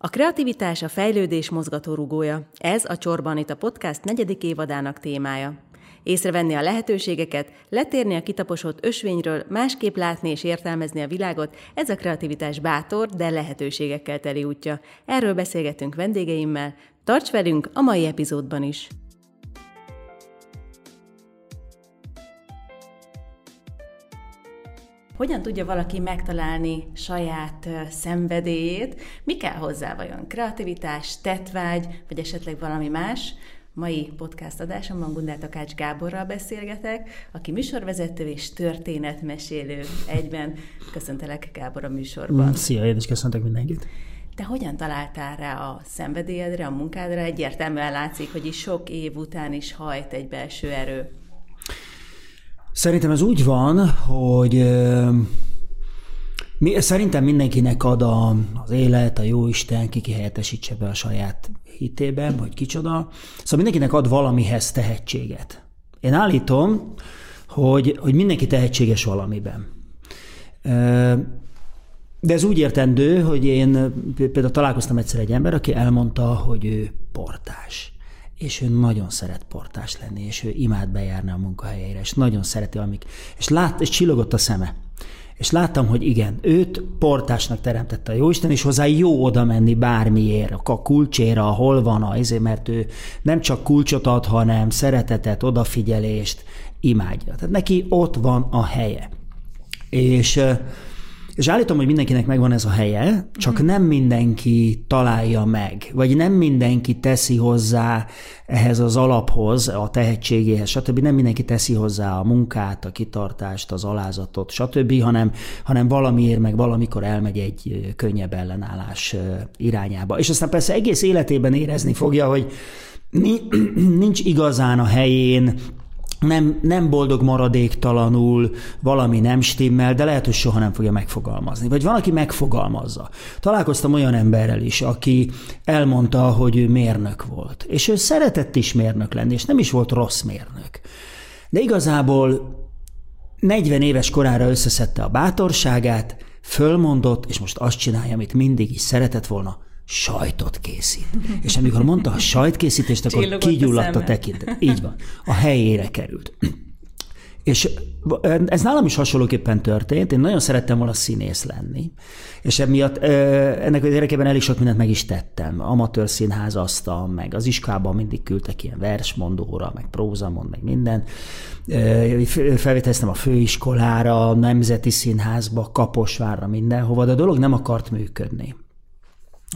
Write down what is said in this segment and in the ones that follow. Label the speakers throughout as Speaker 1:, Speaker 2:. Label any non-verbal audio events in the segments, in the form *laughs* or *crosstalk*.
Speaker 1: A kreativitás a fejlődés mozgatórugója. Ez a Csorban itt a podcast negyedik évadának témája. Észrevenni a lehetőségeket, letérni a kitaposott ösvényről, másképp látni és értelmezni a világot, ez a kreativitás bátor, de lehetőségekkel teli útja. Erről beszélgetünk vendégeimmel. Tarts velünk a mai epizódban is! Hogyan tudja valaki megtalálni saját szenvedélyét? Mi kell hozzá vajon? Kreativitás, tetvágy, vagy esetleg valami más? Mai podcast adásomban Gundár Takács Gáborral beszélgetek, aki műsorvezető és történetmesélő egyben. Köszöntelek Gábor a műsorban.
Speaker 2: Szia, én is köszöntök mindenkit.
Speaker 1: Te hogyan találtál rá a szenvedélyedre, a munkádra? Egyértelműen látszik, hogy is sok év után is hajt egy belső erő.
Speaker 2: Szerintem ez úgy van, hogy mi, szerintem mindenkinek ad a, az élet, a jóisten, ki helyettesítse be a saját hitében, vagy kicsoda. Szóval mindenkinek ad valamihez tehetséget. Én állítom, hogy, hogy mindenki tehetséges valamiben. De ez úgy értendő, hogy én például találkoztam egyszer egy ember, aki elmondta, hogy ő portás és ő nagyon szeret portás lenni, és ő imád bejárni a munkahelyére, és nagyon szereti, amik, és lát, és csillogott a szeme. És láttam, hogy igen, őt portásnak teremtette a Jóisten, és hozzá jó oda menni bármiért, a kulcséra, hol van, a, ezért, mert ő nem csak kulcsot ad, hanem szeretetet, odafigyelést imádja. Tehát neki ott van a helye. És és állítom, hogy mindenkinek megvan ez a helye, csak mm. nem mindenki találja meg, vagy nem mindenki teszi hozzá ehhez az alaphoz, a tehetségéhez, stb. Nem mindenki teszi hozzá a munkát, a kitartást, az alázatot, stb., hanem, hanem valamiért, meg valamikor elmegy egy könnyebb ellenállás irányába. És aztán persze egész életében érezni fogja, hogy *clears throat* nincs igazán a helyén, nem, nem boldog maradéktalanul, valami nem stimmel, de lehet, hogy soha nem fogja megfogalmazni. Vagy van, aki megfogalmazza. Találkoztam olyan emberrel is, aki elmondta, hogy ő mérnök volt. És ő szeretett is mérnök lenni, és nem is volt rossz mérnök. De igazából 40 éves korára összeszedte a bátorságát, fölmondott, és most azt csinálja, amit mindig is szeretett volna, sajtot készít. És amikor mondta a sajtkészítést, akkor Csillogott kigyulladt a, a tekintet. Így van. A helyére került. És ez nálam is hasonlóképpen történt. Én nagyon szerettem volna színész lenni, és emiatt ennek az érdekében elég sok mindent meg is tettem. Amatőr színházaztam, meg az iskában mindig küldtek ilyen versmondóra, meg prózamond, meg minden. Felvételeztem a főiskolára, a Nemzeti Színházba, Kaposvárra, mindenhova, de a dolog nem akart működni.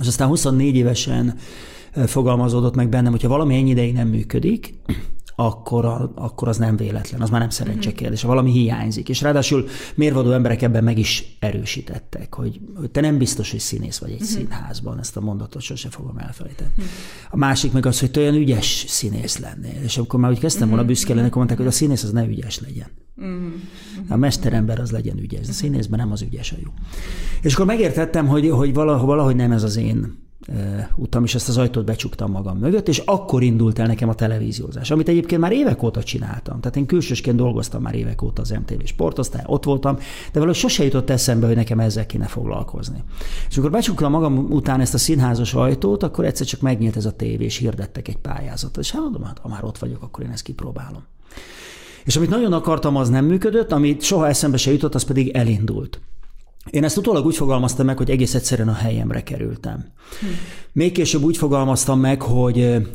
Speaker 2: És aztán 24 évesen fogalmazódott meg bennem, hogyha valami ennyi ideig nem működik, akkor, a, akkor az nem véletlen, az már nem szerencsekérdés, ha valami hiányzik. És ráadásul mérvadó emberek ebben meg is erősítettek, hogy, hogy te nem biztos, hogy színész vagy egy uh-huh. színházban, ezt a mondatot sose fogom elfelejteni. Uh-huh. A másik meg az, hogy te olyan ügyes színész lennél. És akkor már úgy kezdtem volna büszke lenni, akkor mondták, hogy a színész az ne ügyes legyen. Uh-huh. A mesterember az legyen ügyes, a színészben nem az ügyes a jó. És akkor megértettem, hogy, hogy valahogy nem ez az én utam, és ezt az ajtót becsuktam magam mögött, és akkor indult el nekem a televíziózás, amit egyébként már évek óta csináltam. Tehát én külsősként dolgoztam már évek óta az MTV sportosztály, ott voltam, de valahogy sose jutott eszembe, hogy nekem ezzel kéne foglalkozni. És amikor becsuktam magam után ezt a színházas ajtót, akkor egyszer csak megnyílt ez a tévé, és hirdettek egy pályázatot. És hát mondom, hát ha már ott vagyok, akkor én ezt kipróbálom. És amit nagyon akartam, az nem működött, amit soha eszembe se jutott, az pedig elindult. Én ezt utólag úgy fogalmaztam meg, hogy egész egyszerűen a helyemre kerültem. Hm. Még később úgy fogalmaztam meg, hogy,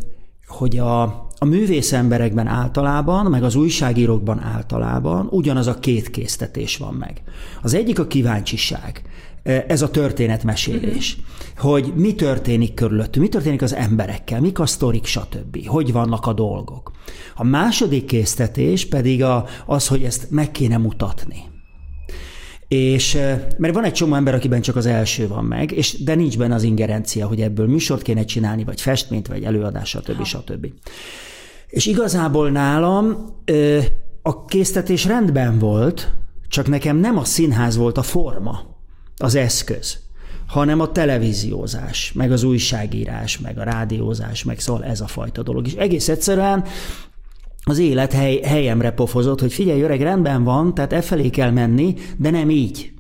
Speaker 2: hogy a, a művész emberekben általában, meg az újságírókban általában ugyanaz a két késztetés van meg. Az egyik a kíváncsiság, ez a történetmesélés, uh-huh. hogy mi történik körülöttünk, mi történik az emberekkel, mik a sztorik, stb., hogy vannak a dolgok. A második késztetés pedig a, az, hogy ezt meg kéne mutatni. És, mert van egy csomó ember, akiben csak az első van meg, és de nincs benne az ingerencia, hogy ebből műsort kéne csinálni, vagy festményt, vagy előadás, stb. stb. És igazából nálam a késztetés rendben volt, csak nekem nem a színház volt a forma, az eszköz, hanem a televíziózás, meg az újságírás, meg a rádiózás, meg szóval ez a fajta dolog. És egész egyszerűen az élet hely, helyemre pofozott, hogy figyelj, öreg, rendben van, tehát e felé kell menni, de nem így.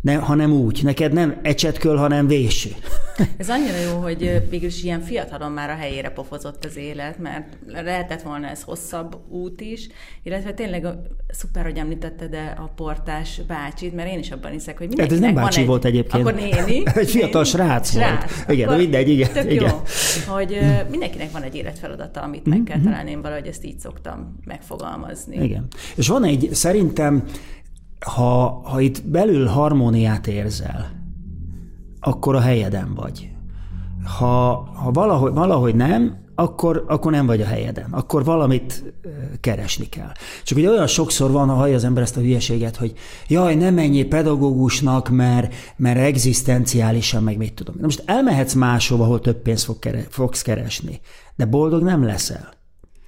Speaker 2: Ne, hanem úgy. Neked nem ecsetköl, hanem véső. *laughs*
Speaker 1: Ez annyira jó, hogy végülis ilyen fiatalon már a helyére pofozott az élet, mert lehetett volna ez hosszabb út is, illetve tényleg a, szuper, hogy említetted a portás bácsit, mert én is abban hiszek, hogy
Speaker 2: mindenkinek hát ez nem bácsi
Speaker 1: egy,
Speaker 2: volt egyébként.
Speaker 1: Akkor néni. *laughs*
Speaker 2: egy fiatal néni, srác, srác volt. Igen, akkor mindegy, igen.
Speaker 1: Tök
Speaker 2: igen.
Speaker 1: jó, hogy mindenkinek van egy életfeladata, amit meg kell mhm. találni, én valahogy ezt így szoktam megfogalmazni.
Speaker 2: Igen. És van egy, szerintem ha, ha itt belül harmóniát érzel, akkor a helyeden vagy. Ha, ha valahogy, valahogy nem, akkor, akkor nem vagy a helyeden. Akkor valamit keresni kell. Csak hogy olyan sokszor van, ha hallja az ember ezt a hülyeséget, hogy jaj, nem menjél pedagógusnak, mert, mert egzisztenciálisan, meg mit tudom. Na most elmehetsz máshova, ahol több pénzt fog kere, fogsz keresni, de boldog nem leszel.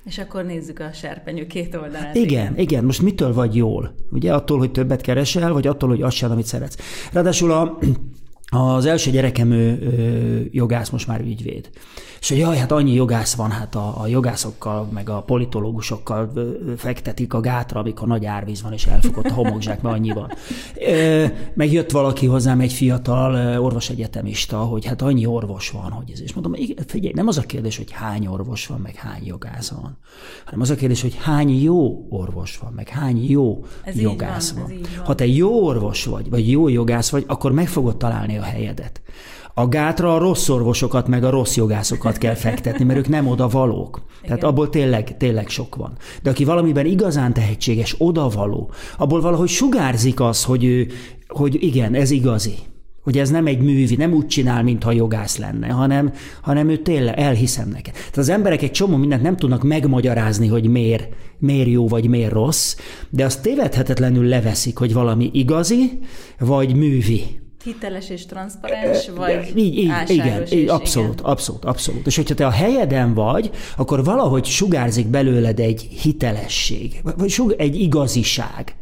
Speaker 1: És akkor nézzük a serpenyő két oldalát.
Speaker 2: Igen, igen, igen. Most mitől vagy jól? Ugye attól, hogy többet keresel, vagy attól, hogy azt sem, amit szeretsz. Ráadásul a, az első gyerekem ő, ő jogász, most már ügyvéd. És hogy jaj, hát annyi jogász van, hát a, a jogászokkal, meg a politológusokkal fektetik a gátra, amikor nagy árvíz van, és elfogott a homokzsák, mert annyi van. Meg jött valaki hozzám, egy fiatal orvosegyetemista, hogy hát annyi orvos van, hogy ez. És mondom, figyelj, nem az a kérdés, hogy hány orvos van, meg hány jogász van, hanem az a kérdés, hogy hány jó orvos van, meg hány jó ez jogász van. van. van. Ha te jó orvos vagy, vagy jó jogász vagy, akkor meg fogod találni a helyedet. A gátra a rossz orvosokat, meg a rossz jogászokat kell fektetni, mert ők nem oda valók. Igen. Tehát abból tényleg, tényleg sok van. De aki valamiben igazán tehetséges, odavaló, abból valahogy sugárzik az, hogy ő, hogy igen, ez igazi. Hogy ez nem egy művi, nem úgy csinál, mintha jogász lenne, hanem, hanem ő tényleg, elhiszem neked. Tehát az emberek egy csomó mindent nem tudnak megmagyarázni, hogy miért, miért jó vagy miért rossz, de azt tévedhetetlenül leveszik, hogy valami igazi, vagy művi
Speaker 1: hiteles és transzparens, vagy
Speaker 2: így, így, igen, így, abszolút, igen. abszolút, abszolút. És hogyha te a helyeden vagy, akkor valahogy sugárzik belőled egy hitelesség, vagy egy igaziság.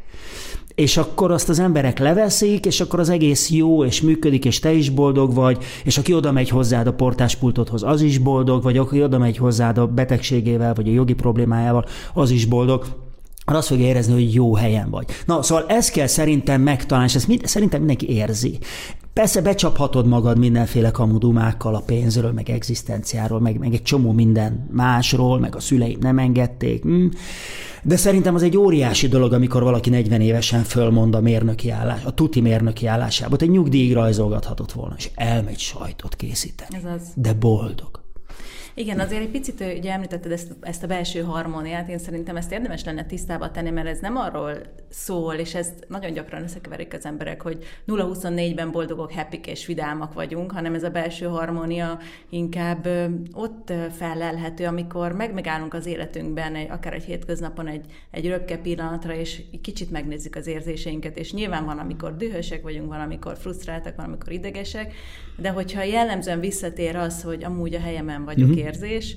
Speaker 2: És akkor azt az emberek leveszik, és akkor az egész jó, és működik, és te is boldog vagy, és aki oda megy hozzád a portáspultodhoz, az is boldog, vagy aki oda megy hozzád a betegségével, vagy a jogi problémájával, az is boldog azt fogja érezni, hogy jó helyen vagy. Na, szóval ezt kell szerintem megtalálni, és ezt mind, szerintem mindenki érzi. Persze becsaphatod magad mindenféle kamudumákkal a pénzről, meg egzisztenciáról, meg, meg egy csomó minden másról, meg a szüleim nem engedték. Hm. De szerintem az egy óriási dolog, amikor valaki 40 évesen fölmond a mérnöki állás, a tuti mérnöki állásába. Egy nyugdíjig rajzolgathatott volna, és elmegy sajtot készíteni.
Speaker 1: Ez az.
Speaker 2: De boldog.
Speaker 1: Igen, azért egy picit ugye említetted ezt, ezt a belső harmóniát, én szerintem ezt érdemes lenne tisztába tenni, mert ez nem arról szól, és ezt nagyon gyakran összekeverik az emberek, hogy 0-24-ben boldogok, happy és vidámak vagyunk, hanem ez a belső harmónia inkább ott felelhető, amikor meg megállunk az életünkben, egy, akár egy hétköznapon egy, egy röpke pillanatra, és kicsit megnézzük az érzéseinket, és nyilván van, amikor dühösek vagyunk, van, amikor frusztráltak, van, amikor idegesek, de hogyha jellemzően visszatér az, hogy amúgy a helyemen vagyok mm-hmm. Érzés,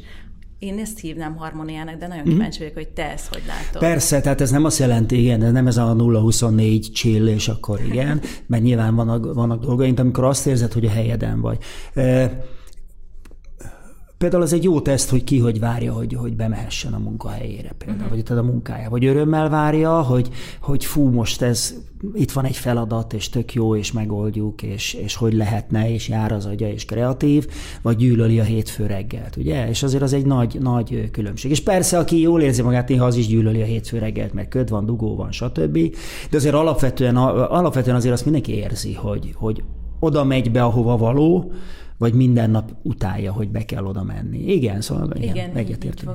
Speaker 1: én ezt hívnám harmóniának, de nagyon mhm. kíváncsi vagyok, hogy te ezt hogy látod.
Speaker 2: Persze, tehát ez nem azt jelenti, igen, nem ez a 0-24 chill, és akkor igen, mert nyilván vannak, vannak dolgaink, amikor azt érzed, hogy a helyeden vagy. Például az egy jó teszt, hogy ki hogy várja, hogy, hogy bemehessen a munkahelyére például, uh-huh. vagy a munkája, vagy örömmel várja, hogy, hogy fú, most ez, itt van egy feladat, és tök jó, és megoldjuk, és, és hogy lehetne, és jár az agya, és kreatív, vagy gyűlöli a hétfő reggelt, ugye? És azért az egy nagy, nagy különbség. És persze, aki jól érzi magát, néha az is gyűlöli a hétfő reggelt, mert köd van, dugó van, stb. De azért alapvetően, alapvetően azért azt mindenki érzi, hogy, hogy oda megy be, ahova való, vagy minden nap utálja, hogy be kell oda menni. Igen, szóval igen, igen egyetértünk.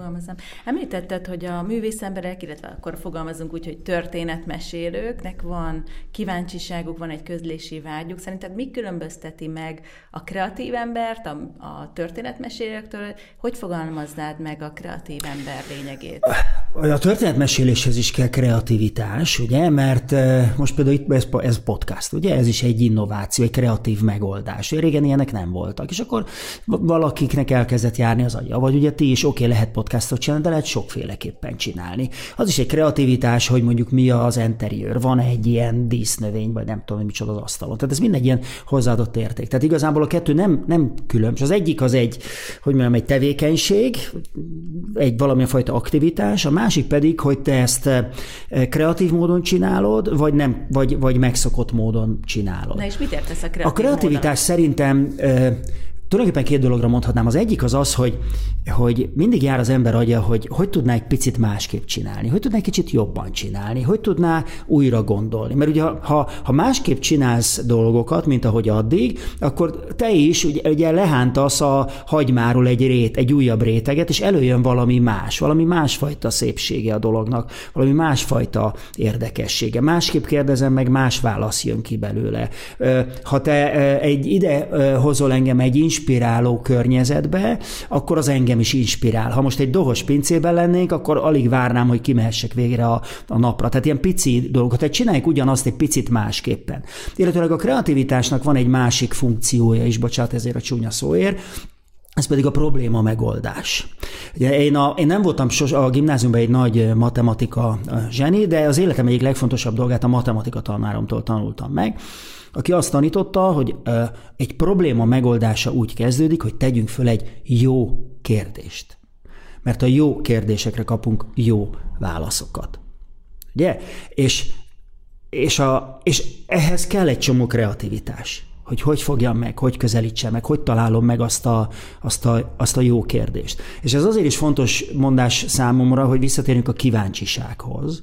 Speaker 1: Említetted, hogy a művészemberek, illetve akkor fogalmazunk úgy, hogy történetmesélőknek van kíváncsiságuk, van egy közlési vágyuk. Szerinted mi különbözteti meg a kreatív embert a, a történetmesélőktől? Hogy fogalmaznád meg a kreatív ember lényegét?
Speaker 2: A történetmeséléshez is kell kreativitás, ugye, mert eh, most például itt ez, ez podcast, ugye, ez is egy innováció, egy kreatív megoldás. Régen ilyenek nem volt voltak. És akkor valakiknek elkezdett járni az agya. Vagy ugye ti is oké, okay, lehet podcastot csinálni, de lehet sokféleképpen csinálni. Az is egy kreativitás, hogy mondjuk mi az interiőr, van egy ilyen dísznövény, vagy nem tudom, hogy micsoda az asztalon. Tehát ez mindegy ilyen hozzáadott érték. Tehát igazából a kettő nem, nem külön. És az egyik az egy, hogy mondjam, egy tevékenység, egy valamilyen fajta aktivitás, a másik pedig, hogy te ezt kreatív módon csinálod, vagy nem, vagy, vagy megszokott módon csinálod.
Speaker 1: Na és mit értesz a kreatív
Speaker 2: A kreativitás módon? szerintem Tulajdonképpen két dologra mondhatnám. Az egyik az az, hogy, hogy mindig jár az ember agya, hogy hogy tudná egy picit másképp csinálni, hogy tudná egy kicsit jobban csinálni, hogy tudná újra gondolni. Mert ugye ha, ha másképp csinálsz dolgokat, mint ahogy addig, akkor te is ugye, ugye lehántasz a hagymáról egy rét, egy újabb réteget, és előjön valami más, valami másfajta szépsége a dolognak, valami másfajta érdekessége. Másképp kérdezem meg, más válasz jön ki belőle. Ha te egy ide hozol engem egy inspiráló környezetbe, akkor az engem is inspirál. Ha most egy dohos pincében lennénk, akkor alig várnám, hogy kimehessek végre a, a napra. Tehát ilyen pici dolgokat. Tehát csináljuk ugyanazt egy picit másképpen. Illetőleg a kreativitásnak van egy másik funkciója is, bocsánat ezért a csúnya szóért, ez pedig a probléma megoldás. Én, a, én nem voltam sos, a gimnáziumban egy nagy matematika zseni, de az életem egyik legfontosabb dolgát a matematika tanáromtól tanultam meg, aki azt tanította, hogy egy probléma megoldása úgy kezdődik, hogy tegyünk föl egy jó kérdést. Mert a jó kérdésekre kapunk jó válaszokat. Ugye? És, és, a, és ehhez kell egy csomó kreativitás hogy hogy fogjam meg, hogy közelítse meg, hogy találom meg azt a, azt, a, azt a jó kérdést. És ez azért is fontos mondás számomra, hogy visszatérjünk a kíváncsisághoz.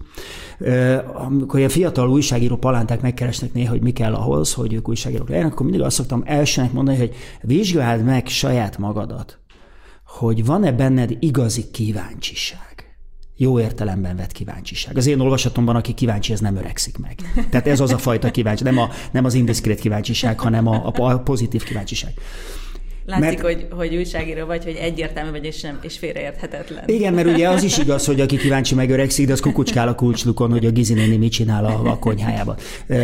Speaker 2: Amikor ilyen fiatal újságíró palánták megkeresnek néha, hogy mi kell ahhoz, hogy ők újságírók legyenek, akkor mindig azt szoktam elsőnek mondani, hogy vizsgáld meg saját magadat, hogy van-e benned igazi kíváncsiság jó értelemben vett kíváncsiság. Az én olvasatomban, aki kíváncsi, ez nem öregszik meg. Tehát ez az a fajta kíváncsi, nem, a, nem az indiszkrét kíváncsiság, hanem a, a pozitív kíváncsiság.
Speaker 1: Látszik, mert, hogy, hogy újságíró vagy, hogy egyértelmű vagy, és, nem, és félreérthetetlen.
Speaker 2: Igen, mert ugye az is igaz, hogy aki kíváncsi megöregszik, de az kukucskál a kulcslukon, hogy a Gizi néni mit csinál a, a konyhájában.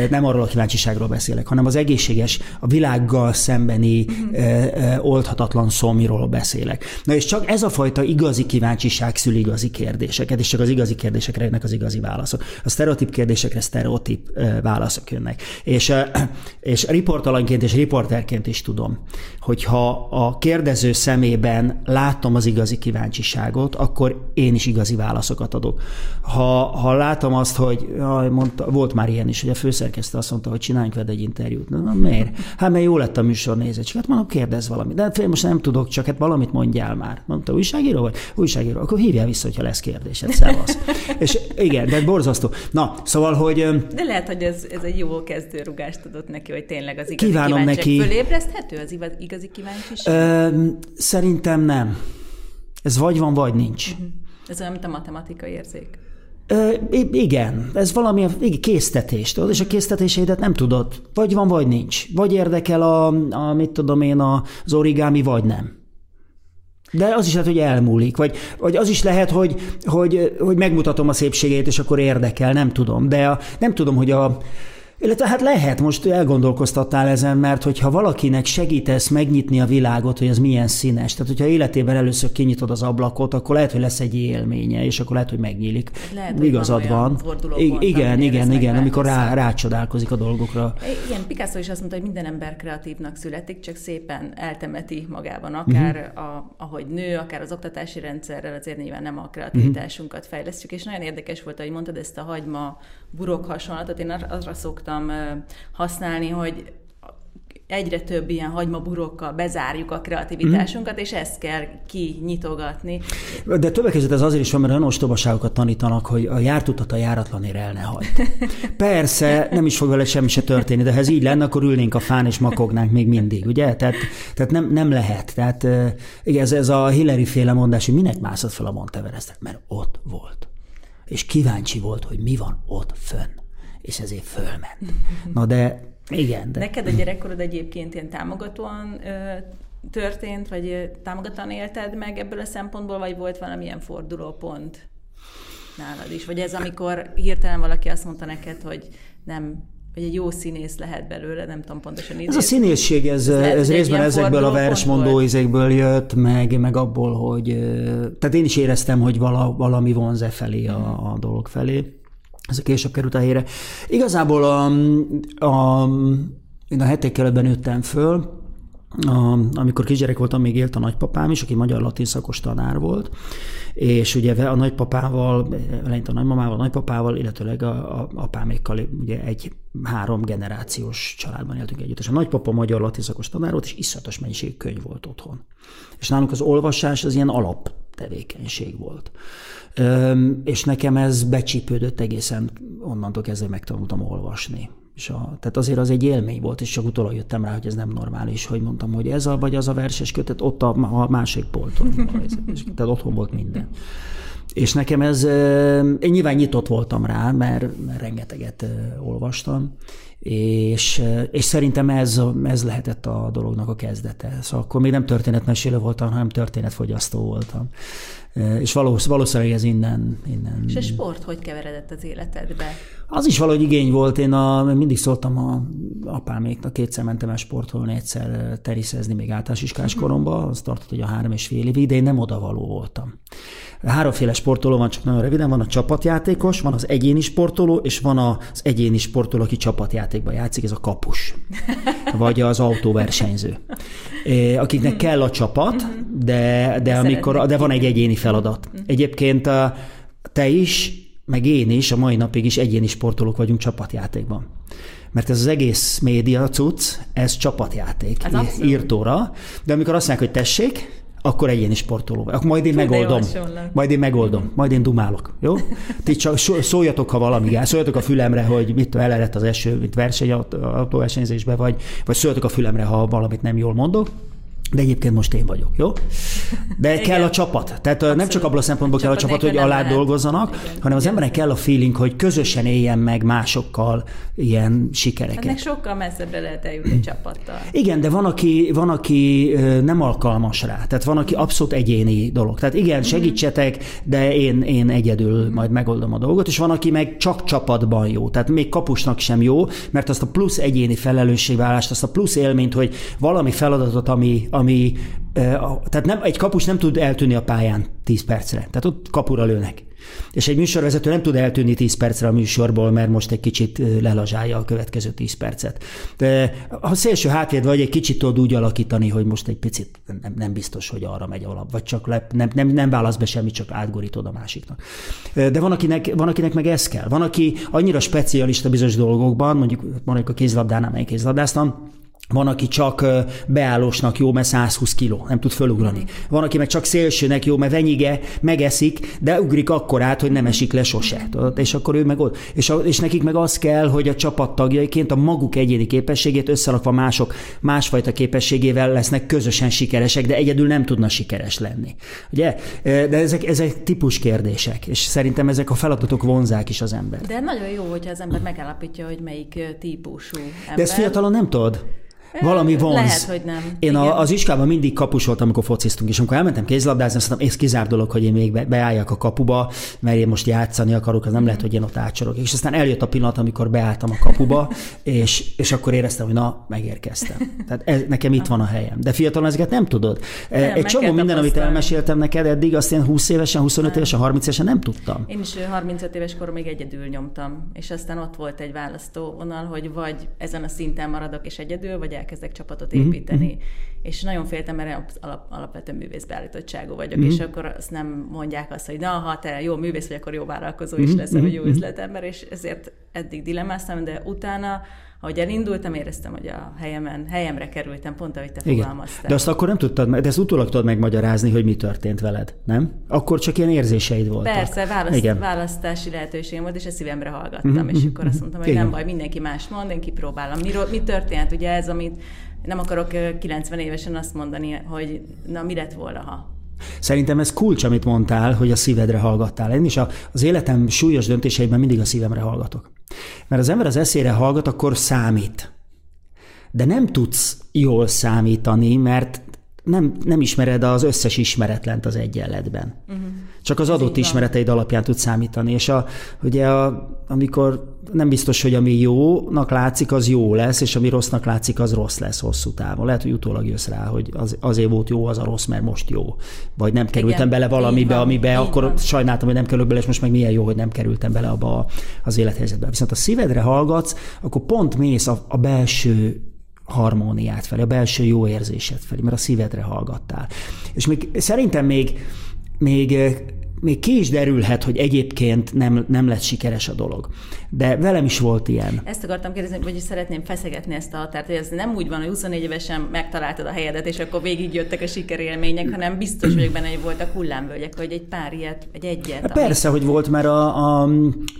Speaker 2: Nem arról a kíváncsiságról beszélek, hanem az egészséges, a világgal szembeni uh-huh. oldhatatlan szomiról beszélek. Na és csak ez a fajta igazi kíváncsiság szül igazi kérdéseket, és csak az igazi kérdésekre jönnek az igazi válaszok. A sztereotíp kérdésekre sztereotíp válaszok jönnek. És, és riportalanként és riporterként is tudom, hogyha a kérdező szemében látom az igazi kíváncsiságot, akkor én is igazi válaszokat adok. Ha, ha látom azt, hogy jaj, mondta, volt már ilyen is, hogy a főszerkesztő azt mondta, hogy csináljunk veled egy interjút. Na, na miért? Hát mert jó lett a műsor nézettség. Hát mondom, kérdez valamit. De hát most nem tudok, csak hát valamit mondjál már. Mondta, újságíró vagy? Újságíró. Akkor hívjál vissza, hogyha lesz kérdésed. Szevasz. *laughs* És igen, de borzasztó. Na, szóval, hogy...
Speaker 1: De lehet, hogy ez, ez egy jó kezdőrugást adott neki, hogy tényleg az igazi Kívánom neki. Fölébreszthető az igazi kíváncsiság?
Speaker 2: Ö, szerintem nem. Ez vagy van, vagy nincs.
Speaker 1: Uh-huh. Ez olyan, mint a matematikai érzék.
Speaker 2: Ö, igen, ez valami igen, késztetés, tudod, és a késztetéseidet nem tudod. Vagy van, vagy nincs. Vagy érdekel a, a mit tudom én, az origami, vagy nem. De az is lehet, hogy elmúlik, vagy, vagy az is lehet, hogy, hogy, hogy megmutatom a szépségét, és akkor érdekel, nem tudom. De a, nem tudom, hogy a, illetve hát lehet, most elgondolkoztattál ezen, mert hogyha valakinek segítesz megnyitni a világot, hogy ez milyen színes, tehát hogyha életében először kinyitod az ablakot, akkor lehet, hogy lesz egy élménye, és akkor lehet, hogy megnyílik.
Speaker 1: Lehet, Igazad van.
Speaker 2: van. I- igen, igen, igen, amikor rá, rácsodálkozik a dolgokra.
Speaker 1: Igen, Picasso is azt mondta, hogy minden ember kreatívnak születik, csak szépen eltemeti magában, akár uh-huh. a, ahogy nő, akár az oktatási rendszerrel, azért nyilván nem a kreativitásunkat uh-huh. fejlesztjük, és nagyon érdekes volt, hogy mondtad ezt a hagyma burok hasonlatot, én arra szoktam használni, hogy egyre több ilyen hagymaburokkal bezárjuk a kreativitásunkat, mm. és ezt kell kinyitogatni.
Speaker 2: De többek között ez azért is van, mert olyan ostobaságokat tanítanak, hogy a jártutat a járatlanért el ne hagyd. *laughs* Persze, nem is fog vele semmi se történni, de ha ez így lenne, akkor ülnénk a fán és makognánk még mindig, ugye? Tehát, tehát nem, nem lehet. Tehát igen, ez, ez a Hillary féle mondás, hogy minek mászott fel a Monteverestet, mert ott volt és kíváncsi volt, hogy mi van ott fönn, és ezért fölment. Na de igen. De...
Speaker 1: Neked a gyerekkorod egyébként ilyen támogatóan ö, történt, vagy támogatóan élted meg ebből a szempontból, vagy volt valamilyen fordulópont nálad is? Vagy ez, amikor hirtelen valaki azt mondta neked, hogy nem hogy egy jó színész lehet belőle, nem tudom pontosan
Speaker 2: idézni. Ez a színészség, ez, ez, ez részben ezekből a versmondó izékből jött, meg, meg abból, hogy... Tehát én is éreztem, hogy vala, valami vonz e felé a, a dolog felé. Ez a később került a helyre. Igazából a, a, én a heték nőttem föl, a, amikor kisgyerek voltam, még élt a nagypapám is, aki magyar latin szakos tanár volt, és ugye a nagypapával, eleinte a nagymamával, a nagypapával, illetőleg a, a apámékkal ugye egy három generációs családban éltünk együtt. És a nagypapa magyar latin szakos tanár volt, és iszonyatos mennyiség könyv volt otthon. És nálunk az olvasás az ilyen alap tevékenység volt. Üm, és nekem ez becsípődött egészen, onnantól kezdve megtanultam olvasni. És a, tehát azért az egy élmény volt, és csak utólag jöttem rá, hogy ez nem normális, hogy mondtam, hogy ez a vagy az a verses kötet, ott a, a másik polton. tehát otthon volt minden. És nekem ez, én nyilván nyitott voltam rá, mert, mert rengeteget olvastam, és, és szerintem ez, ez lehetett a dolognak a kezdete. Szóval akkor még nem történetmesélő voltam, hanem történetfogyasztó voltam. És valószínűleg ez innen, innen...
Speaker 1: És a sport hogy keveredett az életedbe?
Speaker 2: Az is valahogy igény volt. Én a, mindig szóltam a apáméknak, kétszer mentem el sportolni, egyszer teriszezni még általános iskás mhm. koromban, az tartott, hogy a három és fél évig, de én nem odavaló voltam. Háromféle sportoló van, csak nagyon röviden, van a csapatjátékos, van az egyéni sportoló, és van az egyéni sportoló, aki csapatjátékban játszik, ez a kapus, *laughs* vagy az autóversenyző. Akiknek kell a csapat, mhm. de, de, amikor, de van egy egyéni feladat. Mhm. Egyébként te is, meg én is, a mai napig is egyéni sportolók vagyunk csapatjátékban. Mert ez az egész média cucc, ez csapatjáték, ez írtóra, de amikor azt mondják, hogy tessék, akkor egyéni sportoló vagy. Akkor majd én Tud, megoldom. Majd én megoldom. Majd én dumálok. Jó? Ti csak szóljatok, ha valami gáz. Szóljatok a fülemre, hogy mit elerett az eső, mint verseny autóversenyzésbe, vagy, vagy szóljatok a fülemre, ha valamit nem jól mondok. De egyébként most én vagyok, jó? De Igen. kell a csapat. Tehát Abszolút. nem csak abban a szempontból kell a csapat, hogy alá lehet. dolgozzanak, Igen. hanem az emberek kell a feeling, hogy közösen éljen meg másokkal ilyen sikereket.
Speaker 1: Ennek sokkal messzebbre lehet eljutni a csapattal.
Speaker 2: Igen, de van aki, van, aki nem alkalmas rá. Tehát van, aki abszolút egyéni dolog. Tehát igen, mhm. segítsetek, de én, én egyedül mm. majd megoldom a dolgot, és van, aki meg csak csapatban jó. Tehát még kapusnak sem jó, mert azt a plusz egyéni felelősségvállást, azt a plusz élményt, hogy valami feladatot, ami, ami tehát nem, egy kapus nem tud eltűnni a pályán 10 percre. Tehát ott kapura lőnek. És egy műsorvezető nem tud eltűnni 10 percre a műsorból, mert most egy kicsit lelazsálja a következő 10 percet. De ha szélső hátvéd vagy, egy kicsit tudod úgy alakítani, hogy most egy picit nem, nem biztos, hogy arra megy alap, vagy csak le, nem, nem, nem válasz be semmit, csak átgorítod a másiknak. De van akinek, van, akinek meg ez kell. Van, aki annyira specialista bizonyos dolgokban, mondjuk mondjuk a kézlabdánál, mely kézlabdáztam, van, aki csak beállósnak jó, mert 120 kiló, nem tud fölugrani. Van, aki meg csak szélsőnek jó, mert venyige, megeszik, de ugrik akkor át, hogy nem esik le sose. Tudod? És akkor ő meg ott. És, a, és nekik meg az kell, hogy a csapat tagjaiként a maguk egyéni képességét összerakva mások másfajta képességével lesznek közösen sikeresek, de egyedül nem tudna sikeres lenni. Ugye? De ezek, ezek típus kérdések, és szerintem ezek a feladatok vonzák is az ember.
Speaker 1: De nagyon jó, hogyha az ember megállapítja, hogy melyik típusú ember.
Speaker 2: De ezt fiatalon nem tudod. Valami vonz.
Speaker 1: Lehet, hogy nem.
Speaker 2: Én a, az iskában mindig kapus voltam, amikor fociztunk, és amikor elmentem kézlabdázni, azt mondtam, ez kizár dolog, hogy én még be, beálljak a kapuba, mert én most játszani akarok, az nem lehet, hogy én ott átsorok. És aztán eljött a pillanat, amikor beálltam a kapuba, *laughs* és, és akkor éreztem, hogy na, megérkeztem. Tehát ez, nekem itt van a helyem. De fiatalon ezeket nem tudod. Nem, Egy csomó minden, amit elmeséltem neked eddig, azt én 20 évesen, 25 nem. évesen, 30 évesen nem tudtam.
Speaker 1: Én is 35 éves korom még egyedül nyomtam, és aztán ott volt egy választóvonal, hogy vagy ezen a szinten maradok és egyedül, vagy elkezdek csapatot mhm, építeni. Mm-hmm. És nagyon féltem, mert alap, alapvetően művészbeállítottságú vagyok, mm-hmm. és akkor azt nem mondják azt, hogy na, ha te jó művész vagy, akkor jó vállalkozó is mm-hmm. leszel, vagy jó mhm, üzletember, és ezért eddig dilemmáztam, de utána ahogy elindultam, éreztem, hogy a helyemen, helyemre kerültem, pont ahogy te Igen. fogalmaztál.
Speaker 2: De azt akkor nem tudtad, de ezt utólag tudod megmagyarázni, hogy mi történt veled, nem? Akkor csak ilyen érzéseid voltak.
Speaker 1: Persze, választ, Igen. választási lehetőségem volt, és a szívemre hallgattam, mm-hmm. és akkor azt mondtam, hogy Igen. nem baj, mindenki más mond, én kipróbálom. Mi, mi történt? Ugye ez, amit nem akarok 90 évesen azt mondani, hogy na mi lett volna, ha
Speaker 2: Szerintem ez kulcs, amit mondtál, hogy a szívedre hallgattál. Én is a, az életem súlyos döntéseiben mindig a szívemre hallgatok. Mert az ember az eszére hallgat, akkor számít. De nem tudsz jól számítani, mert nem, nem ismered az összes ismeretlent az egyenletben. Uh-huh. Csak az adott ismereteid alapján tudsz számítani. És a, ugye a, amikor nem biztos, hogy ami jónak látszik, az jó lesz, és ami rossznak látszik, az rossz lesz hosszú távon. Lehet, hogy utólag jössz rá, hogy az, azért volt jó az a rossz, mert most jó. Vagy nem kerültem Igen, bele valamibe, van, amibe akkor van. sajnáltam, hogy nem került bele, és most meg milyen jó, hogy nem kerültem bele abba az élethelyzetbe. Viszont a szívedre hallgatsz, akkor pont mész a, a belső harmóniát felé, a belső jó érzéset felé, mert a szívedre hallgattál. És még, szerintem még, még még ki is derülhet, hogy egyébként nem, nem lett sikeres a dolog. De velem is volt ilyen.
Speaker 1: Ezt akartam kérdezni, hogy szeretném feszegetni ezt a határt, hogy ez nem úgy van, hogy 24 évesen megtaláltad a helyedet, és akkor végigjöttek a sikerélmények, hanem biztos vagyok benne, hogy voltak hullámvölgyek, hogy egy pár ilyet, egy egyet.
Speaker 2: Hát persze, ami... hogy volt, mert a, a,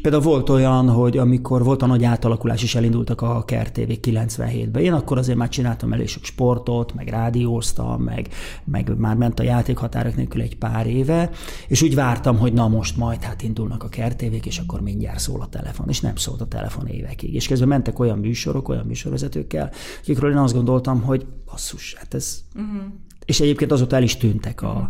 Speaker 2: például volt olyan, hogy amikor volt a nagy átalakulás, és elindultak a KRTV 97-ben, én akkor azért már csináltam elég sok sportot, meg rádióztam, meg, meg már ment a játékhatárok nélkül egy pár éve, és úgy vártam, hogy na most majd hát indulnak a kertévék, és akkor mindjárt szól a telefon, és nem szólt a telefon évekig. És közben mentek olyan műsorok, olyan műsorvezetőkkel, akikről én azt gondoltam, hogy basszus, hát ez... Uh-huh. És egyébként azóta el is tűntek a uh-huh.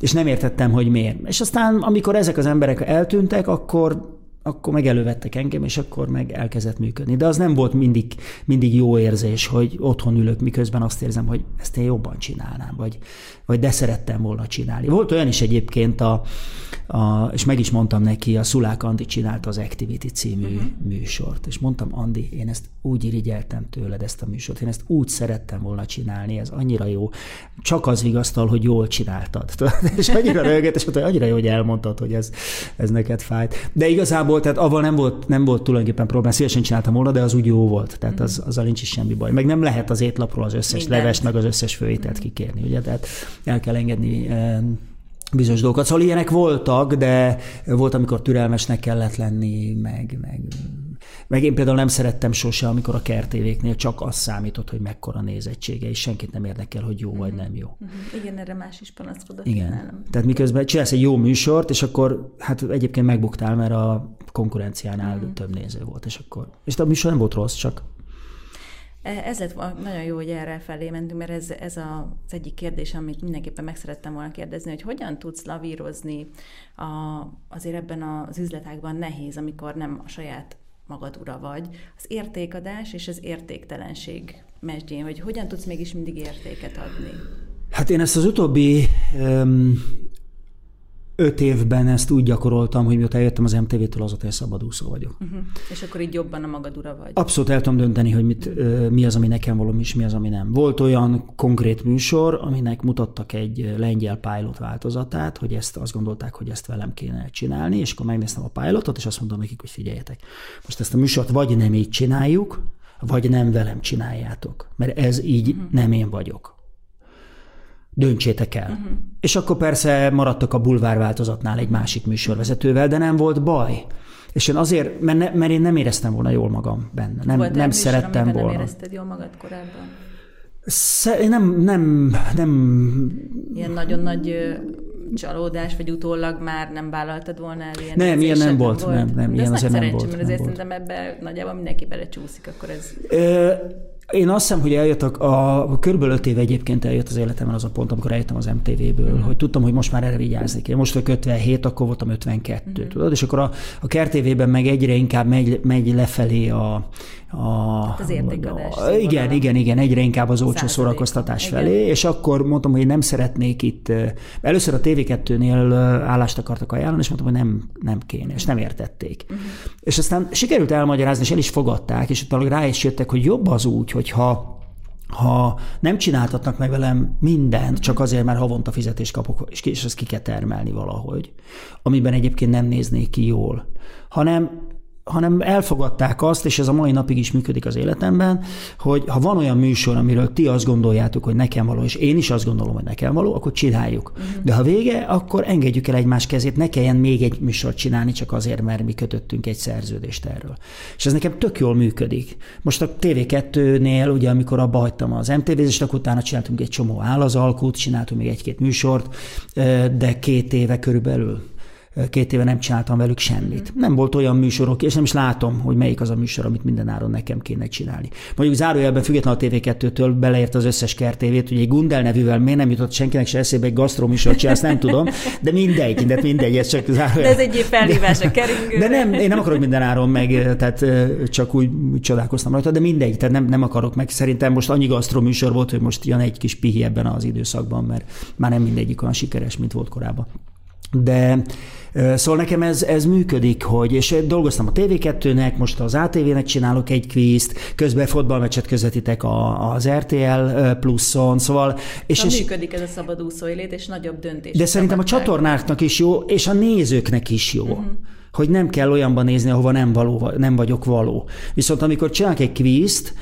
Speaker 2: És nem értettem, hogy miért. És aztán, amikor ezek az emberek eltűntek, akkor akkor meg elővettek engem, és akkor meg elkezdett működni. De az nem volt mindig, mindig jó érzés, hogy otthon ülök, miközben azt érzem, hogy ezt én jobban csinálnám, vagy, vagy de szerettem volna csinálni. Volt olyan is egyébként, a, a, és meg is mondtam neki, a Szulák Andi csinálta az Activity című uh-huh. műsort, és mondtam, Andi, én ezt úgy irigyeltem tőled ezt a műsort, én ezt úgy szerettem volna csinálni, ez annyira jó, csak az vigasztal, hogy jól csináltad. *laughs* és annyira rögött, és mondta, hogy annyira jó, hogy elmondtad, hogy ez, ez neked fájt. De igazából, tehát avval nem volt, nem volt tulajdonképpen probléma, szívesen csináltam volna, de az úgy jó volt, tehát az, mhm. azzal nincs is semmi baj. Meg nem lehet az étlapról az összes Mindent. levest, meg az összes főételt kikérni, ugye, tehát el kell engedni eh, bizonyos dolgokat. Szóval ilyenek voltak, de volt, amikor türelmesnek kellett lenni, meg, meg, meg én például nem szerettem sose, amikor a kertévéknél csak az számított, hogy mekkora nézettsége, és senkit nem érdekel, hogy jó vagy mhm. nem jó.
Speaker 1: Igen, erre más is panaszkodott.
Speaker 2: Igen. Nálam. Tehát miközben csinálsz egy jó műsort, és akkor hát egyébként megbuktál, mert a konkurenciánál uh-huh. több néző volt, és akkor... És a műsor nem volt rossz, csak
Speaker 1: ez lett nagyon jó, hogy erre felé mentünk, mert ez, ez a, az egyik kérdés, amit mindenképpen meg szerettem volna kérdezni, hogy hogyan tudsz lavírozni a, azért ebben az üzletágban nehéz, amikor nem a saját magad ura vagy, az értékadás és az értéktelenség mesdjén, hogy hogyan tudsz mégis mindig értéket adni?
Speaker 2: Hát én ezt az utóbbi um, öt évben ezt úgy gyakoroltam, hogy mióta eljöttem az MTV-től, azóta egy szabadúszó vagyok. Uh-huh.
Speaker 1: És akkor így jobban a magad ura vagy?
Speaker 2: Abszolút el tudom dönteni, hogy mit, mi az, ami nekem való, és mi az, ami nem. Volt olyan konkrét műsor, aminek mutattak egy lengyel pilot változatát, hogy ezt azt gondolták, hogy ezt velem kéne csinálni, és akkor megnéztem a pilotot, és azt mondom nekik, hogy figyeljetek. Most ezt a műsort vagy nem így csináljuk, vagy nem velem csináljátok, mert ez így uh-huh. nem én vagyok döntsétek el. Uh-huh. És akkor persze maradtak a bulvár változatnál egy másik műsorvezetővel, de nem volt baj. És én azért, mert, ne, mert én nem éreztem volna jól magam benne. Nem, volt nem műsor, szerettem volna. nem
Speaker 1: érezted jól magad korábban?
Speaker 2: Sze, nem, nem, nem...
Speaker 1: Ilyen nagyon nagy csalódás, vagy utólag már nem vállaltad volna el ilyen
Speaker 2: Nem, ilyen nem volt, volt. nem, nem, De ilyen azért nem volt.
Speaker 1: mert azért szerintem ebbe nagyjából mindenki belecsúszik, akkor ez...
Speaker 2: Ö, én azt hiszem, hogy eljött a, a körülbelül öt év egyébként eljött az életemben az a pont, amikor eljöttem az MTV-ből, mm. hogy tudtam, hogy most már erre vigyázni kell. Most vagyok 57, akkor voltam 52, mm. tudod? És akkor a, a KRTV-ben meg egyre inkább megy, megy lefelé a,
Speaker 1: a, hát az értékadás.
Speaker 2: A, igen, igen, igen, egyre inkább az olcsó szórakoztatás igen. felé, és akkor mondtam, hogy nem szeretnék itt, először a TV2-nél állást akartak ajánlani, és mondtam, hogy nem, nem kéne, és nem értették. Uh-huh. És aztán sikerült elmagyarázni, és el is fogadták, és utána rá is jöttek, hogy jobb az úgy, hogyha ha nem csináltatnak meg velem mindent, csak azért, mert havonta fizetést kapok, és ezt ki kell termelni valahogy, amiben egyébként nem néznék ki jól, hanem hanem elfogadták azt, és ez a mai napig is működik az életemben, hogy ha van olyan műsor, amiről ti azt gondoljátok, hogy nekem való, és én is azt gondolom, hogy nekem való, akkor csináljuk. Uh-huh. De ha vége, akkor engedjük el egymás kezét, ne kelljen még egy műsort csinálni, csak azért, mert mi kötöttünk egy szerződést erről. És ez nekem tök jól működik. Most a TV2-nél, ugye amikor abba hagytam az MTV-zést, akkor utána csináltunk egy csomó állazalkút, csináltunk még egy-két műsort, de két éve körülbelül két éve nem csináltam velük semmit. Nem volt olyan műsorok, és nem is látom, hogy melyik az a műsor, amit minden áron nekem kéne csinálni. Mondjuk zárójelben független a TV2-től beleért az összes kertévét, ugye egy Gundel nevűvel miért nem jutott senkinek se eszébe egy gasztroműsort csinálni, azt nem tudom, de mindegy, de mindegy, ez csak zárójelben.
Speaker 1: De ez egy felhívás a keringő.
Speaker 2: De nem, én nem akarok minden áron meg, tehát csak úgy, úgy csodálkoztam rajta, de mindegy, tehát nem, nem akarok meg. Szerintem most annyi gasztroműsor volt, hogy most jön egy kis pihi ebben az időszakban, mert már nem mindegyik olyan sikeres, mint volt korábban. De Szóval nekem ez, ez működik, hogy, és dolgoztam a TV2-nek, most az ATV-nek csinálok egy kvízt, közben fotballmeccset közvetítek a, az RTL pluszon, szóval...
Speaker 1: És, szóval és működik ez a szabadúszó élet, és nagyobb döntés.
Speaker 2: De szerintem a csatornáknak is jó, és a nézőknek is jó. Uh-huh hogy nem kell olyanban nézni, ahova nem, való, nem vagyok való. Viszont amikor csinálok egy kvízt,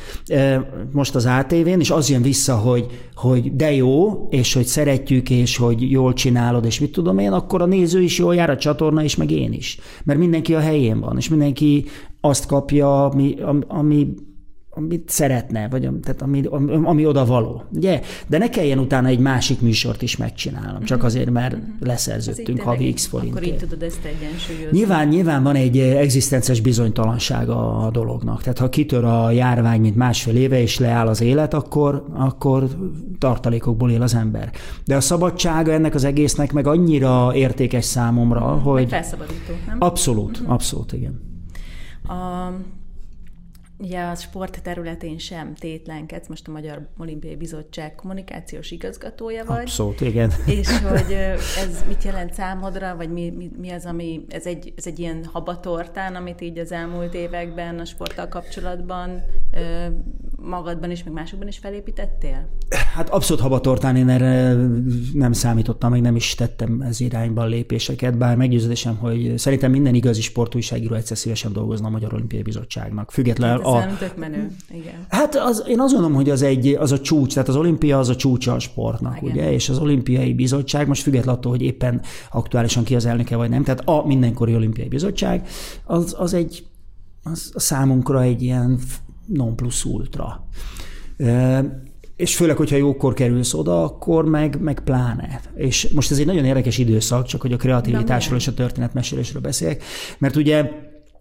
Speaker 2: most az ATV-n, és az jön vissza, hogy, hogy de jó, és hogy szeretjük, és hogy jól csinálod, és mit tudom én, akkor a néző is jól jár, a csatorna is, meg én is. Mert mindenki a helyén van, és mindenki azt kapja, ami, ami amit szeretne, vagy tehát ami, ami, oda való. Ugye? De ne kelljen utána egy másik műsort is megcsinálnom, csak mhm. azért, mert mhm. leszerződtünk havi x forintért.
Speaker 1: Akkor így tudod ezt egyensúlyozni.
Speaker 2: Nyilván, nyilván van egy egzisztences bizonytalansága a dolognak. Tehát ha kitör a járvány, mint másfél éve, és leáll az élet, akkor, akkor tartalékokból él az ember. De a szabadsága ennek az egésznek meg annyira értékes számomra, hogy... Meg
Speaker 1: felszabadító, nem?
Speaker 2: Abszolút, uh-huh. abszolút, igen.
Speaker 1: A Ugye a sport területén sem tétlenkedsz, most a Magyar Olimpiai Bizottság kommunikációs igazgatója vagy.
Speaker 2: Abszolút, igen.
Speaker 1: És hogy ez mit jelent számodra, vagy mi, mi, mi az, ami, ez egy, ez egy ilyen habatortán, amit így az elmúlt években a sporttal kapcsolatban magadban is, meg másokban is felépítettél?
Speaker 2: Hát abszolút habatortán én erre nem számítottam, meg nem is tettem ez irányban lépéseket, bár meggyőződésem, hogy szerintem minden igazi sportújságíró egyszer szívesen dolgozna a Magyar Olimpiai Bizottságnak. Függetlenül
Speaker 1: hát a... tök menő, igen.
Speaker 2: Hát az, én azt gondolom, hogy az, egy, az a csúcs, tehát az olimpia az a csúcsa a sportnak, igen. ugye, és az olimpiai bizottság, most függetlenül attól, hogy éppen aktuálisan ki az elnöke vagy nem, tehát a mindenkori olimpiai bizottság, az, az egy az a számunkra egy ilyen non plus ultra. És főleg, hogyha jókor kerülsz oda, akkor meg, meg pláne. És most ez egy nagyon érdekes időszak, csak hogy a kreativitásról és a történetmesélésről beszélek, mert ugye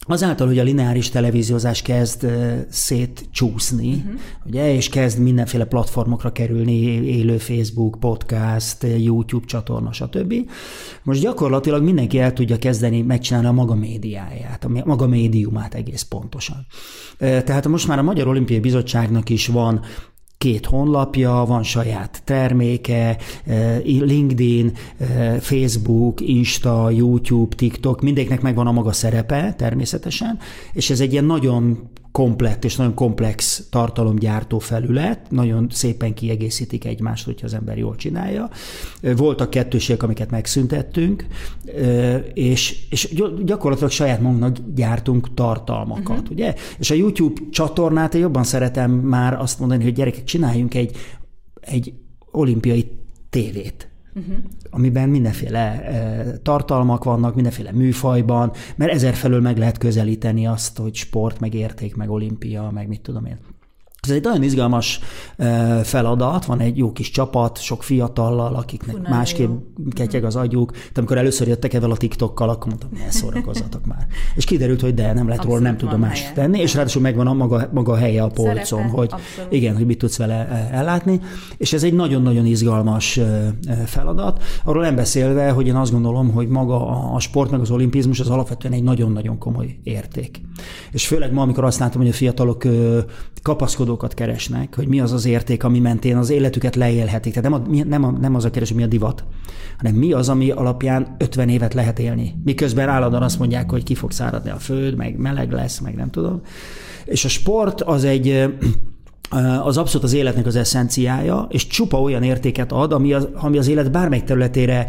Speaker 2: Azáltal, hogy a lineáris televíziózás kezd szétcsúszni, uh-huh. ugye, és kezd mindenféle platformokra kerülni, élő Facebook, podcast, YouTube csatorna, stb. Most gyakorlatilag mindenki el tudja kezdeni megcsinálni a maga médiáját, a maga médiumát egész pontosan. Tehát most már a Magyar Olimpiai Bizottságnak is van két honlapja, van saját terméke, eh, LinkedIn, eh, Facebook, Insta, YouTube, TikTok, mindegyiknek megvan a maga szerepe természetesen, és ez egy ilyen nagyon komplett és nagyon komplex tartalomgyártó felület, nagyon szépen kiegészítik egymást, hogyha az ember jól csinálja. Voltak kettőségek, amiket megszüntettünk, és, és gyakorlatilag saját magunknak gyártunk tartalmakat, uh-huh. ugye? És a YouTube csatornát én jobban szeretem már azt mondani, hogy gyerekek, csináljunk egy, egy olimpiai tévét uh-huh. amiben mindenféle tartalmak vannak, mindenféle műfajban, mert ezer felől meg lehet közelíteni azt, hogy sport, meg érték, meg olimpia, meg mit tudom én. Ez egy nagyon izgalmas feladat, van egy jó kis csapat, sok fiatallal, akiknek Fú, másképp jó. ketyeg az agyuk. De amikor először jöttek evel a TikTokkal, akkor mondtam, ne szórakozzatok már. És kiderült, hogy de, nem lehet róla, nem tudom más tenni, és ráadásul megvan a maga, maga helye a polcon, Szerepe, hogy abszolút. igen, hogy mit tudsz vele ellátni. És ez egy nagyon-nagyon izgalmas feladat. Arról nem beszélve, hogy én azt gondolom, hogy maga a sport, meg az olimpizmus az alapvetően egy nagyon-nagyon komoly érték. És főleg ma, amikor azt látom, hogy a fiatalok kapaszkodókat keresnek, hogy mi az az érték, ami mentén az életüket leélhetik. Tehát nem, a, nem, a, nem az a keres, mi a divat, hanem mi az, ami alapján 50 évet lehet élni. Miközben állandóan azt mondják, hogy ki fog száradni a föld, meg meleg lesz, meg nem tudom. És a sport az egy az abszolút az életnek az eszenciája, és csupa olyan értéket ad, ami az, ami az élet bármely területére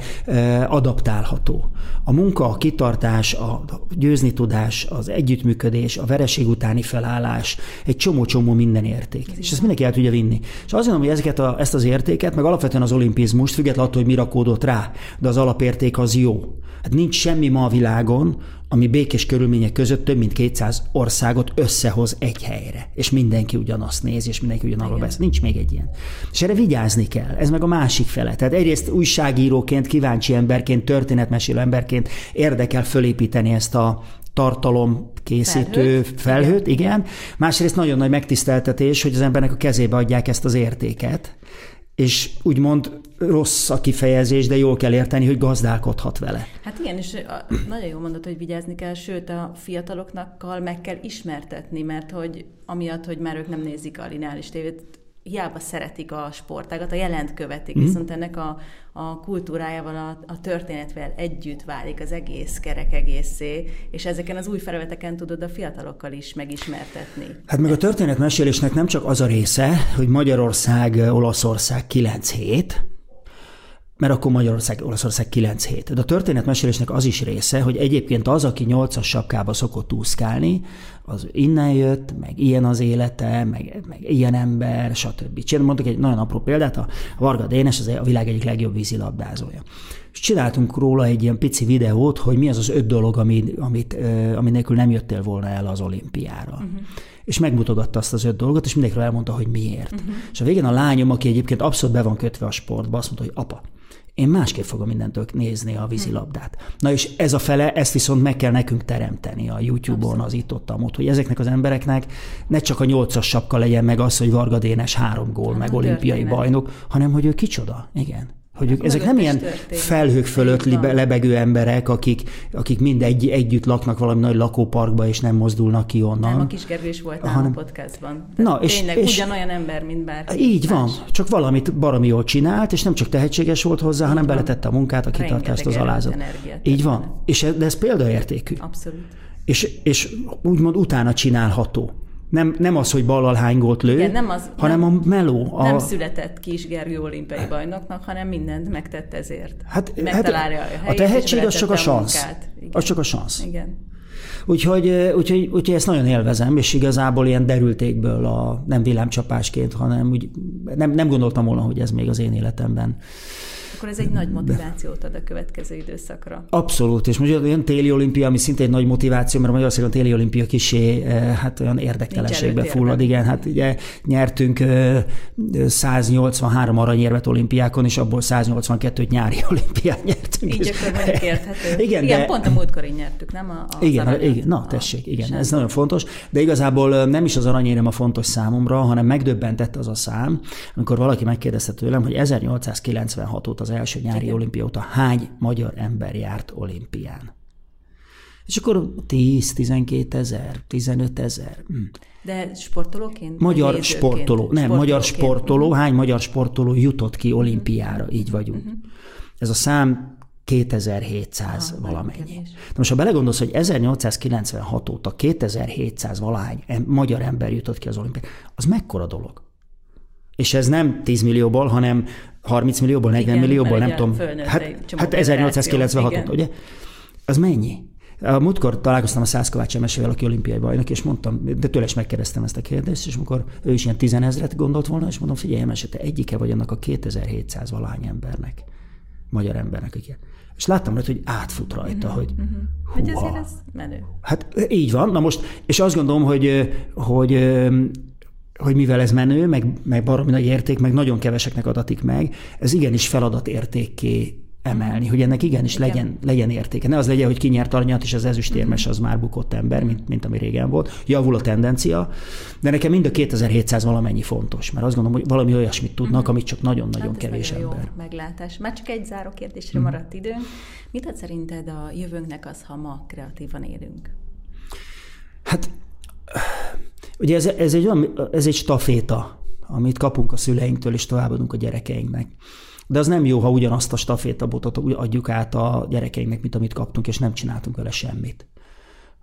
Speaker 2: adaptálható. A munka, a kitartás, a győzni tudás, az együttműködés, a vereség utáni felállás, egy csomó-csomó minden érték. És ezt mindenki el tudja vinni. És azt mondom, hogy ezeket a, ezt az értéket, meg alapvetően az olimpizmust, függetlenül attól, hogy mi rakódott rá, de az alapérték az jó. Hát nincs semmi ma a világon, ami békés körülmények között több mint 200 országot összehoz egy helyre, és mindenki ugyanazt nézi, és mindenki ugyanarról beszél. Nincs még egy ilyen. És erre vigyázni kell. Ez meg a másik fele. Tehát egyrészt újságíróként, kíváncsi emberként, történetmesélő emberként érdekel fölépíteni ezt a tartalom készítő felhőt, felhőt igen. Másrészt nagyon nagy megtiszteltetés, hogy az embernek a kezébe adják ezt az értéket, és úgymond rossz a kifejezés, de jól kell érteni, hogy gazdálkodhat vele.
Speaker 1: Hát igen, és nagyon jól mondod, hogy vigyázni kell, sőt a fiataloknak meg kell ismertetni, mert hogy amiatt, hogy már ők nem nézik a lineáris tévét, hiába szeretik a sportágat, a jelent követik, mm. viszont ennek a, a kultúrájával, a, a történetvel együtt válik az egész kerek egészé, és ezeken az új felületeken tudod a fiatalokkal is megismertetni.
Speaker 2: Hát meg a történetmesélésnek nem csak az a része, hogy Magyarország, Olaszország 9 hét, mert akkor Magyarország, Olaszország 9 hét. De a történetmesélésnek az is része, hogy egyébként az, aki 8-as sapkába szokott úszkálni, az innen jött, meg ilyen az élete, meg, meg ilyen ember, stb. Csinálom, mondok egy nagyon apró példát, a Varga Dénes az a világ egyik legjobb vízilabdázója. És csináltunk róla egy ilyen pici videót, hogy mi az az öt dolog, amit, amit, amit nélkül nem jöttél volna el az olimpiára. Uh-huh és megmutogatta azt az öt dolgot, és mindenkiről elmondta, hogy miért. Uh-huh. És a végén a lányom, aki egyébként abszolút be van kötve a sportba, azt mondta, hogy apa, én másképp fogom mindentől nézni a vízilabdát. Na és ez a fele, ezt viszont meg kell nekünk teremteni a YouTube-on, az itt ott, ott hogy ezeknek az embereknek ne csak a nyolcas sapka legyen meg az, hogy Varga Dénes három gól, meg olimpiai bajnok, hanem hogy ő kicsoda. Igen. Hogy ők, ezek nem ilyen történik. felhők fölött libe, lebegő emberek, akik, akik mind egy, együtt laknak valami nagy lakóparkba, és nem mozdulnak ki onnan. Nem,
Speaker 1: a Kisgergő is volt hanem, a podcastban. Na, és, tényleg és, ugyanolyan ember, mint bár.
Speaker 2: Így más. van, csak valamit baromi jól csinált, és nem csak tehetséges volt hozzá, így hanem van. beletette a munkát, a kitartást, az alázat. Így van. És ez, de ez példaértékű.
Speaker 1: Abszolút.
Speaker 2: És, és úgymond utána csinálható. Nem, nem az, hogy ballal hány gólt lő, Igen, nem az, hanem nem, a meló.
Speaker 1: A... Nem született kis Gergő olimpiai bajnoknak, hanem mindent megtett ezért. Hát, Megtalálja hát, a helyét,
Speaker 2: A tehetség az csak a, a szansz. Az csak a szansz. Igen. Úgyhogy, úgyhogy, úgyhogy ezt nagyon élvezem, és igazából ilyen derültékből a, nem villámcsapásként, hanem úgy, nem, nem gondoltam volna, hogy ez még az én életemben
Speaker 1: akkor ez egy nagy motivációt ad a következő időszakra.
Speaker 2: Abszolút, és most olyan téli olimpia, ami szinte egy nagy motiváció, mert Magyarországon a téli olimpia kisé eh, hát olyan érdektelenségbe fullad. Igen, hát ugye nyertünk 183 eh, aranyérvet olimpiákon, és abból 182-t nyári *laughs* olimpián nyertünk.
Speaker 1: Így akkor mondjuk érthető. *laughs* Igen, igen de... pont a múltkor nyertük, nem? A,
Speaker 2: a igen, igen, na tessék, igen, sem. ez nagyon fontos, de igazából eh, nem is az aranyérem a fontos számomra, hanem megdöbbentett az a szám, amikor valaki megkérdezte tőlem, hogy 1896 óta az első nyári Igen. olimpia óta hány magyar ember járt olimpián. És akkor 10, 12 ezer, 15 ezer. Hm.
Speaker 1: De sportolóként?
Speaker 2: Magyar sportoló, nem, magyar sportoló, hány magyar sportoló jutott ki olimpiára, így vagyunk. Uh-huh. Ez a szám 2700 Aha, valamennyi. De most ha belegondolsz, hogy 1896 óta 2700 valahány magyar ember jutott ki az olimpiára, az mekkora dolog? És ez nem 10 millióból, hanem 30 millióból, 40 igen, millióból, nem tudom. Hát, hát 1896 ugye? Az mennyi? A múltkor találkoztam a Szász Kovács Emesével, aki olimpiai bajnok, és mondtam, de tőle is megkérdeztem ezt a kérdést, és amikor ő is ilyen tizenezret gondolt volna, és mondom, figyelj, Emese, te egyike vagy annak a 2700 valány embernek, magyar embernek, aki és láttam rajta, hogy átfut rajta, uh-huh, hogy uh-huh.
Speaker 1: Hogy ez menő.
Speaker 2: Hát így van, na most, és azt gondolom, hogy, hogy hogy mivel ez menő, meg, meg baromi nagy érték, meg nagyon keveseknek adatik meg, ez igenis feladat értékké emelni, hogy ennek igenis Igen. legyen, legyen értéke. Ne az legyen, hogy kinyert aranyat, és az ezüstérmes az már bukott ember, mint, mint ami régen volt. Javul a tendencia, de nekem mind a 2700 valamennyi fontos, mert azt gondolom, hogy valami olyasmit tudnak, uh-huh. amit csak nagyon-nagyon hát kevés nagyon ember.
Speaker 1: Jó meglátás. Már csak egy záró kérdésre uh-huh. maradt időnk. Mit ad szerinted a jövőnknek az, ha ma kreatívan élünk?
Speaker 2: Hát Ugye ez, ez, egy, ez egy staféta, amit kapunk a szüleinktől, és továbbadunk a gyerekeinknek. De az nem jó, ha ugyanazt a stafétabotot adjuk át a gyerekeinknek, mint amit kaptunk, és nem csináltunk vele semmit.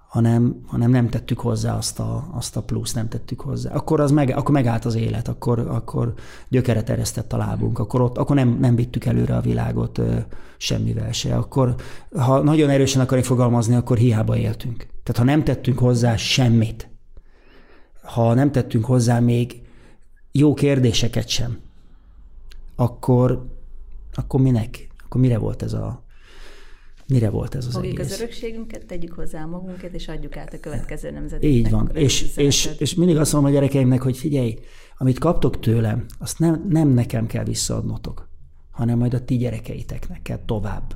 Speaker 2: Hanem, hanem nem tettük hozzá azt a, azt a plusz, nem tettük hozzá. Akkor, az meg, akkor megállt az élet, akkor, akkor gyökeret eresztett a lábunk, akkor, ott, akkor nem, nem vittük előre a világot ö, semmivel se. Akkor, ha nagyon erősen akarjuk fogalmazni, akkor hiába éltünk. Tehát ha nem tettünk hozzá semmit, ha nem tettünk hozzá még jó kérdéseket sem, akkor, akkor minek? Akkor mire volt ez a, mire volt ez az
Speaker 1: Fogjuk
Speaker 2: egész?
Speaker 1: az örökségünket, tegyük hozzá magunkat, és adjuk át a következő nemzeteknek.
Speaker 2: Így van. És, és, és mindig azt mondom a gyerekeimnek, hogy figyelj, amit kaptok tőlem, azt nem, nem nekem kell visszaadnotok, hanem majd a ti gyerekeiteknek kell tovább.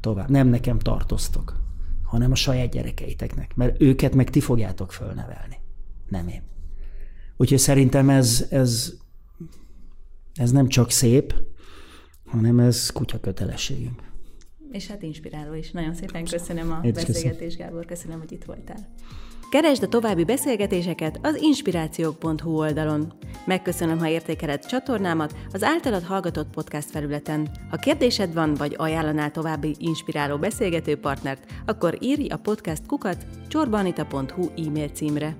Speaker 2: Tovább. Nem nekem tartoztok, hanem a saját gyerekeiteknek, mert őket meg ti fogjátok fölnevelni nem én. Úgyhogy szerintem ez, ez, ez nem csak szép, hanem ez kutya kötelességünk.
Speaker 1: És hát inspiráló is. Nagyon szépen köszönöm a beszélgetést, Gábor. Köszönöm, hogy itt voltál. Keresd a további beszélgetéseket az inspirációk.hu oldalon. Megköszönöm, ha értékeled csatornámat az általad hallgatott podcast felületen. Ha kérdésed van, vagy ajánlanál további inspiráló beszélgető partnert, akkor írj a podcast kukat csorbanita.hu e-mail címre.